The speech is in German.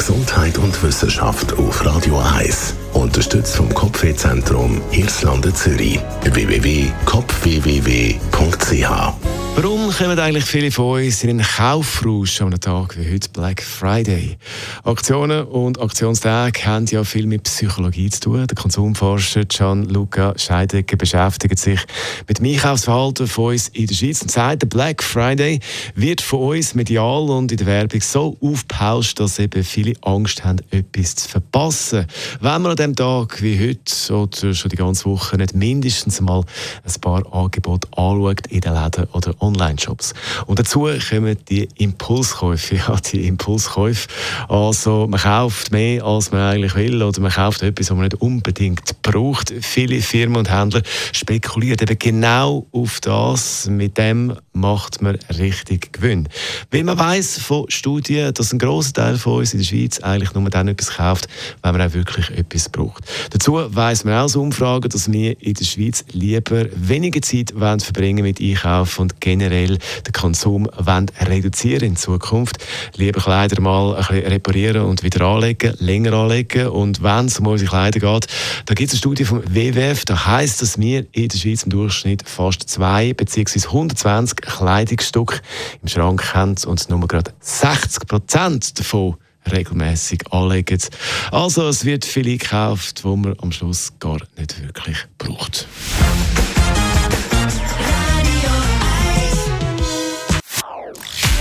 Gesundheit und Wissenschaft auf Radio 1. Unterstützt vom Kopfwehzentrum Irlande Zürich. www.kopfwww.ch Warum kommen eigentlich viele von uns in einen Kaufrausch an einem Tag wie heute Black Friday? Aktionen und Aktionstage haben ja viel mit Psychologie zu tun. Der Konsumforscher Gianluca Scheidegger beschäftigt sich mit dem Einkaufsverhalten von uns in der Schweiz und sagt, der Black Friday wird von uns medial und in der Werbung so aufgepauscht, dass eben viele Angst haben, etwas zu verpassen. Wenn man an dem Tag wie heute oder schon die ganze Woche nicht mindestens mal ein paar Angebote anschaut in den Läden oder Online-Shops. Und dazu kommen die Impulskäufe. Ja, die Impulskäufe. Also, man kauft mehr, als man eigentlich will, oder man kauft etwas, was man nicht unbedingt braucht. Viele Firmen und Händler spekulieren eben genau auf das. Mit dem macht man richtig Gewinn. Weil man weiß von Studien, dass ein grosser Teil von uns in der Schweiz eigentlich nur dann etwas kauft, wenn man auch wirklich etwas braucht. Dazu weiss man auch aus Umfragen, dass wir in der Schweiz lieber weniger Zeit verbringen mit Einkaufen und generell den Konsum reduzieren in Zukunft. Lieber Kleider mal ein bisschen reparieren und wieder anlegen, länger anlegen. Und wenn es um unsere Kleider geht, da gibt es eine Studie vom WWF, da heisst, dass wir in der Schweiz im Durchschnitt fast zwei bzw. 120 Kleidungsstücke im Schrank haben und nur gerade 60 Prozent davon regelmäßig anlegen. Also es wird viel gekauft, wo man am Schluss gar nicht wirklich braucht.